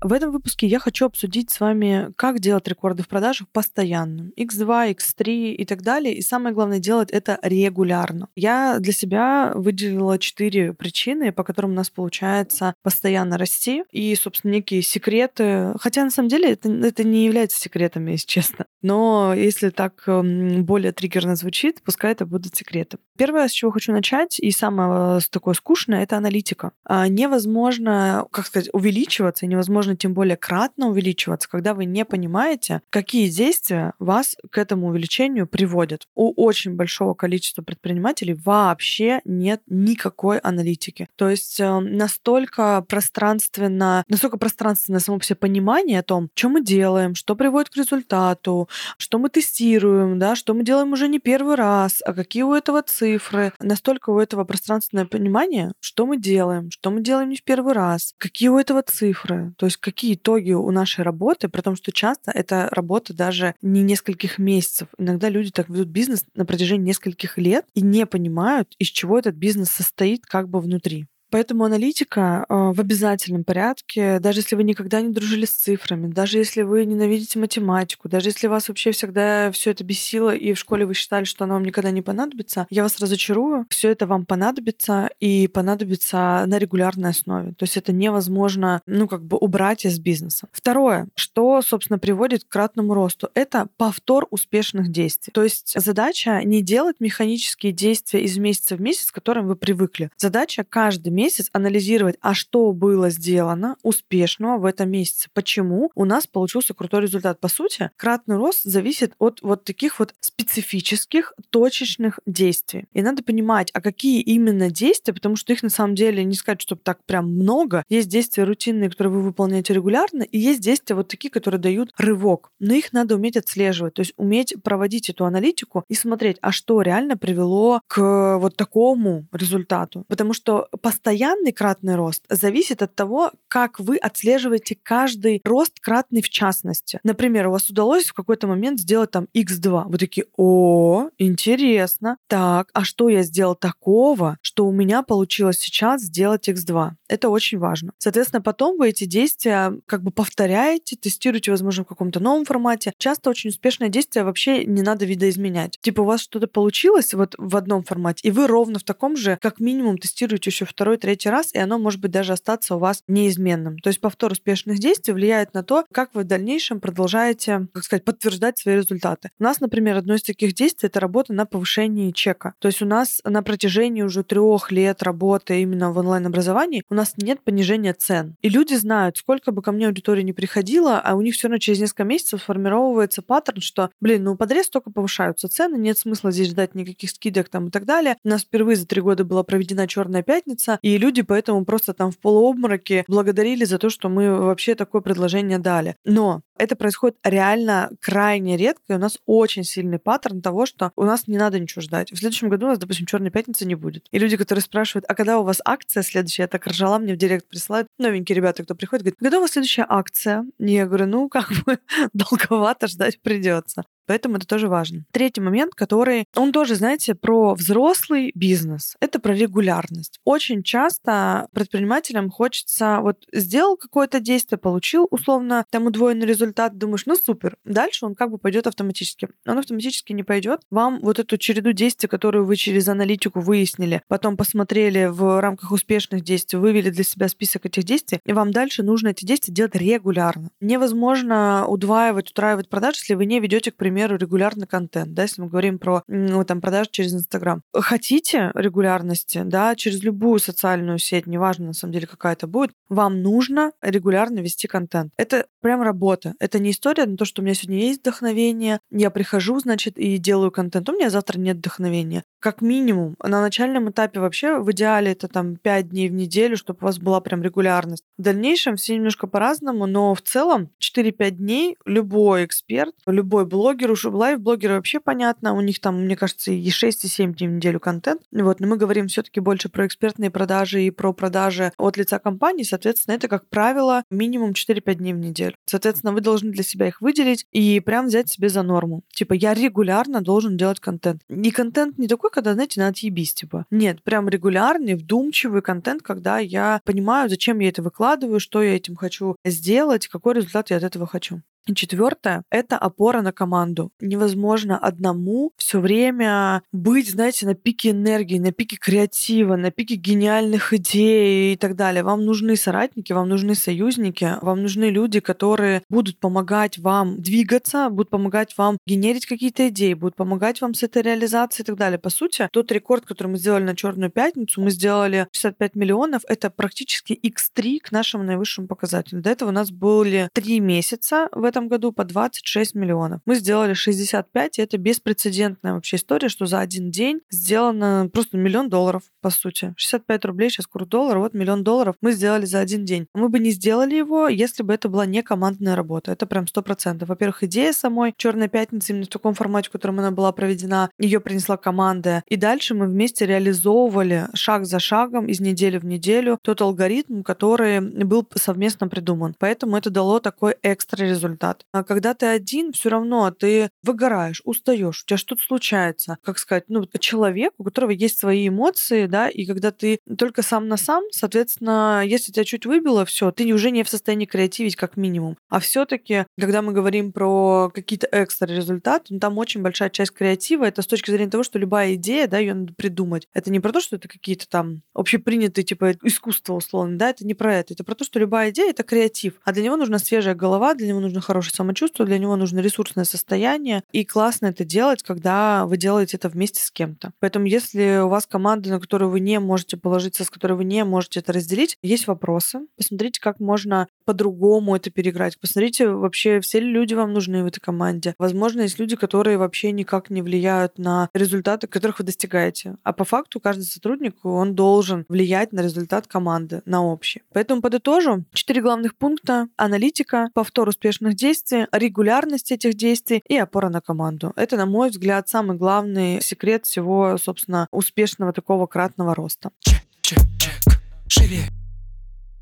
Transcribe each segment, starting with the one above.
В этом выпуске я хочу обсудить с вами, как делать рекорды в продажах постоянно. X2, X3 и так далее. И самое главное делать это регулярно. Я для себя выделила четыре причины, по которым у нас получается постоянно расти. И, собственно, некие секреты. Хотя, на самом деле, это, это не является секретами, если честно. Но если так м, более триггерно звучит, пускай это будут секреты. Первое, с чего хочу начать, и самое э, такое скучное, это аналитика. А, Невозможно, как сказать, увеличиваться, и невозможно тем более кратно увеличиваться, когда вы не понимаете, какие действия вас к этому увеличению приводят. У очень большого количества предпринимателей вообще нет никакой аналитики. То есть э, настолько пространственно, настолько пространственное само по себе понимание о том, что мы делаем, что приводит к результату, что мы тестируем, да, что мы делаем уже не первый раз, а какие у этого цифры. Настолько у этого пространственное понимание, что мы делаем, что мы делаем не в первый раз, какие у этого цифры, то есть какие итоги у нашей работы, при том, что часто это работа даже не нескольких месяцев. Иногда люди так ведут бизнес на протяжении нескольких лет и не понимают, из чего этот бизнес состоит как бы внутри. Поэтому аналитика э, в обязательном порядке, даже если вы никогда не дружили с цифрами, даже если вы ненавидите математику, даже если вас вообще всегда все это бесило, и в школе вы считали, что оно вам никогда не понадобится, я вас разочарую, все это вам понадобится и понадобится на регулярной основе. То есть это невозможно, ну, как бы убрать из бизнеса. Второе, что, собственно, приводит к кратному росту, это повтор успешных действий. То есть задача не делать механические действия из месяца в месяц, к которым вы привыкли. Задача каждый месяц анализировать, а что было сделано успешного в этом месяце, почему у нас получился крутой результат. По сути, кратный рост зависит от вот таких вот специфических, точечных действий. И надо понимать, а какие именно действия, потому что их на самом деле не сказать, чтобы так прям много. Есть действия рутинные, которые вы выполняете регулярно, и есть действия вот такие, которые дают рывок. Но их надо уметь отслеживать, то есть уметь проводить эту аналитику и смотреть, а что реально привело к вот такому результату. Потому что постоянно постоянный кратный рост зависит от того, как вы отслеживаете каждый рост кратный в частности. Например, у вас удалось в какой-то момент сделать там x2. Вы такие, о, интересно. Так, а что я сделал такого, что у меня получилось сейчас сделать x2? Это очень важно. Соответственно, потом вы эти действия как бы повторяете, тестируете, возможно, в каком-то новом формате. Часто очень успешное действие вообще не надо видоизменять. Типа у вас что-то получилось вот в одном формате, и вы ровно в таком же, как минимум, тестируете еще второй, третий раз, и оно может быть даже остаться у вас неизменным. То есть повтор успешных действий влияет на то, как вы в дальнейшем продолжаете, как сказать, подтверждать свои результаты. У нас, например, одно из таких действий — это работа на повышении чека. То есть у нас на протяжении уже трех лет работы именно в онлайн-образовании у нас нет понижения цен. И люди знают, сколько бы ко мне аудитория не приходила, а у них все равно через несколько месяцев формировывается паттерн, что, блин, ну подрез только повышаются цены, нет смысла здесь ждать никаких скидок там и так далее. У нас впервые за три года была проведена черная пятница, и люди поэтому просто там в полуобмороке благодарили за то, что мы вообще такое предложение дали. Но это происходит реально крайне редко, и у нас очень сильный паттерн того, что у нас не надо ничего ждать. В следующем году у нас, допустим, черной пятницы не будет. И люди, которые спрашивают, а когда у вас акция следующая, я так ржала, мне в директ присылают новенькие ребята, кто приходит, говорят, когда у вас следующая акция? И я говорю, ну, как бы долговато ждать придется. Поэтому это тоже важно. Третий момент, который, он тоже, знаете, про взрослый бизнес. Это про регулярность. Очень часто предпринимателям хочется, вот сделал какое-то действие, получил условно там удвоенный результат, думаешь, ну супер. Дальше он как бы пойдет автоматически. Он автоматически не пойдет. Вам вот эту череду действий, которую вы через аналитику выяснили, потом посмотрели в рамках успешных действий, вывели для себя список этих действий, и вам дальше нужно эти действия делать регулярно. Невозможно удваивать, утраивать продажи, если вы не ведете, к примеру, регулярный контент, да, если мы говорим про ну, там, продажи через Инстаграм. Хотите регулярности, да, через любую социальную сеть, неважно на самом деле какая это будет, вам нужно регулярно вести контент. Это прям работа. Это не история на то, что у меня сегодня есть вдохновение, я прихожу, значит, и делаю контент, у меня завтра нет вдохновения. Как минимум, на начальном этапе вообще в идеале это там 5 дней в неделю, чтобы у вас была прям регулярность. В дальнейшем все немножко по-разному, но в целом 4-5 дней любой эксперт, любой блогер, уж лайв-блогеры вообще понятно, у них там, мне кажется, и 6, и 7 дней в неделю контент. Вот, но мы говорим все таки больше про экспертные продажи и про продажи от лица компании, соответственно, это, как правило, минимум 4-5 дней в неделю. Соответственно, вы должны для себя их выделить и прям взять себе за норму. Типа, я регулярно должен делать контент. И контент не такой, когда, знаете, на отъебись, типа. Нет, прям регулярный, вдумчивый контент, когда я понимаю, зачем я это выкладываю, что я этим хочу сделать, какой результат я от этого хочу. Четвертое — это опора на команду. Невозможно одному все время быть, знаете, на пике энергии, на пике креатива, на пике гениальных идей и так далее. Вам нужны соратники, вам нужны союзники, вам нужны люди, которые будут помогать вам двигаться, будут помогать вам генерить какие-то идеи, будут помогать вам с этой реализацией и так далее. По сути, тот рекорд, который мы сделали на Черную пятницу, мы сделали 65 миллионов, это практически x3 к нашему наивысшему показателю. До этого у нас были три месяца в этом году по 26 миллионов. Мы сделали 65, и это беспрецедентная вообще история, что за один день сделано просто миллион долларов, по сути. 65 рублей, сейчас курс доллара, вот миллион долларов мы сделали за один день. Мы бы не сделали его, если бы это была не командная работа. Это прям сто процентов. Во-первых, идея самой Черной пятницы именно в таком формате, в котором она была проведена, ее принесла команда. И дальше мы вместе реализовывали шаг за шагом из недели в неделю тот алгоритм, который был совместно придуман. Поэтому это дало такой экстра результат результат. А когда ты один, все равно ты выгораешь, устаешь, у тебя что-то случается. Как сказать, ну, человек, у которого есть свои эмоции, да, и когда ты только сам на сам, соответственно, если тебя чуть выбило, все, ты уже не в состоянии креативить как минимум. А все-таки, когда мы говорим про какие-то экстра результаты, ну, там очень большая часть креатива, это с точки зрения того, что любая идея, да, ее надо придумать. Это не про то, что это какие-то там общепринятые, типа, искусство условно, да, это не про это. Это про то, что любая идея — это креатив. А для него нужна свежая голова, для него нужно хорошее самочувствие, для него нужно ресурсное состояние, и классно это делать, когда вы делаете это вместе с кем-то. Поэтому если у вас команда, на которую вы не можете положиться, с которой вы не можете это разделить, есть вопросы. Посмотрите, как можно по-другому это переиграть. Посмотрите, вообще все ли люди вам нужны в этой команде. Возможно, есть люди, которые вообще никак не влияют на результаты, которых вы достигаете. А по факту каждый сотрудник, он должен влиять на результат команды, на общий. Поэтому подытожу. Четыре главных пункта. Аналитика, повтор успешных действий, регулярность этих действий и опора на команду. Это, на мой взгляд, самый главный секрет всего, собственно, успешного такого кратного роста. Чек, чек, чек. Шире,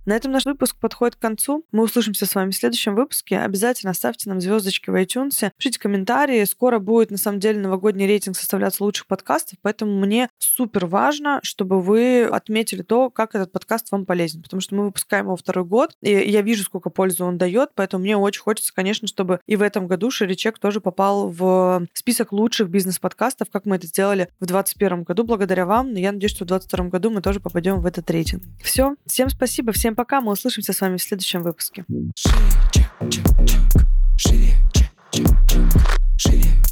на этом наш выпуск подходит к концу. Мы услышимся с вами в следующем выпуске. Обязательно ставьте нам звездочки в iTunes, пишите комментарии. Скоро будет, на самом деле, новогодний рейтинг составляться лучших подкастов, поэтому мне супер важно, чтобы вы отметили то, как этот подкаст вам полезен, потому что мы выпускаем его второй год, и я вижу, сколько пользы он дает, поэтому мне очень хочется, конечно, чтобы и в этом году Шеричек тоже попал в список лучших бизнес-подкастов, как мы это сделали в 2021 году благодаря вам. Но я надеюсь, что в 2022 году мы тоже попадем в этот рейтинг. Все, всем спасибо, всем пока. Мы услышимся с вами в следующем выпуске. Шире, чек, чек, чек. Шире, чек, чек, чек. Шире.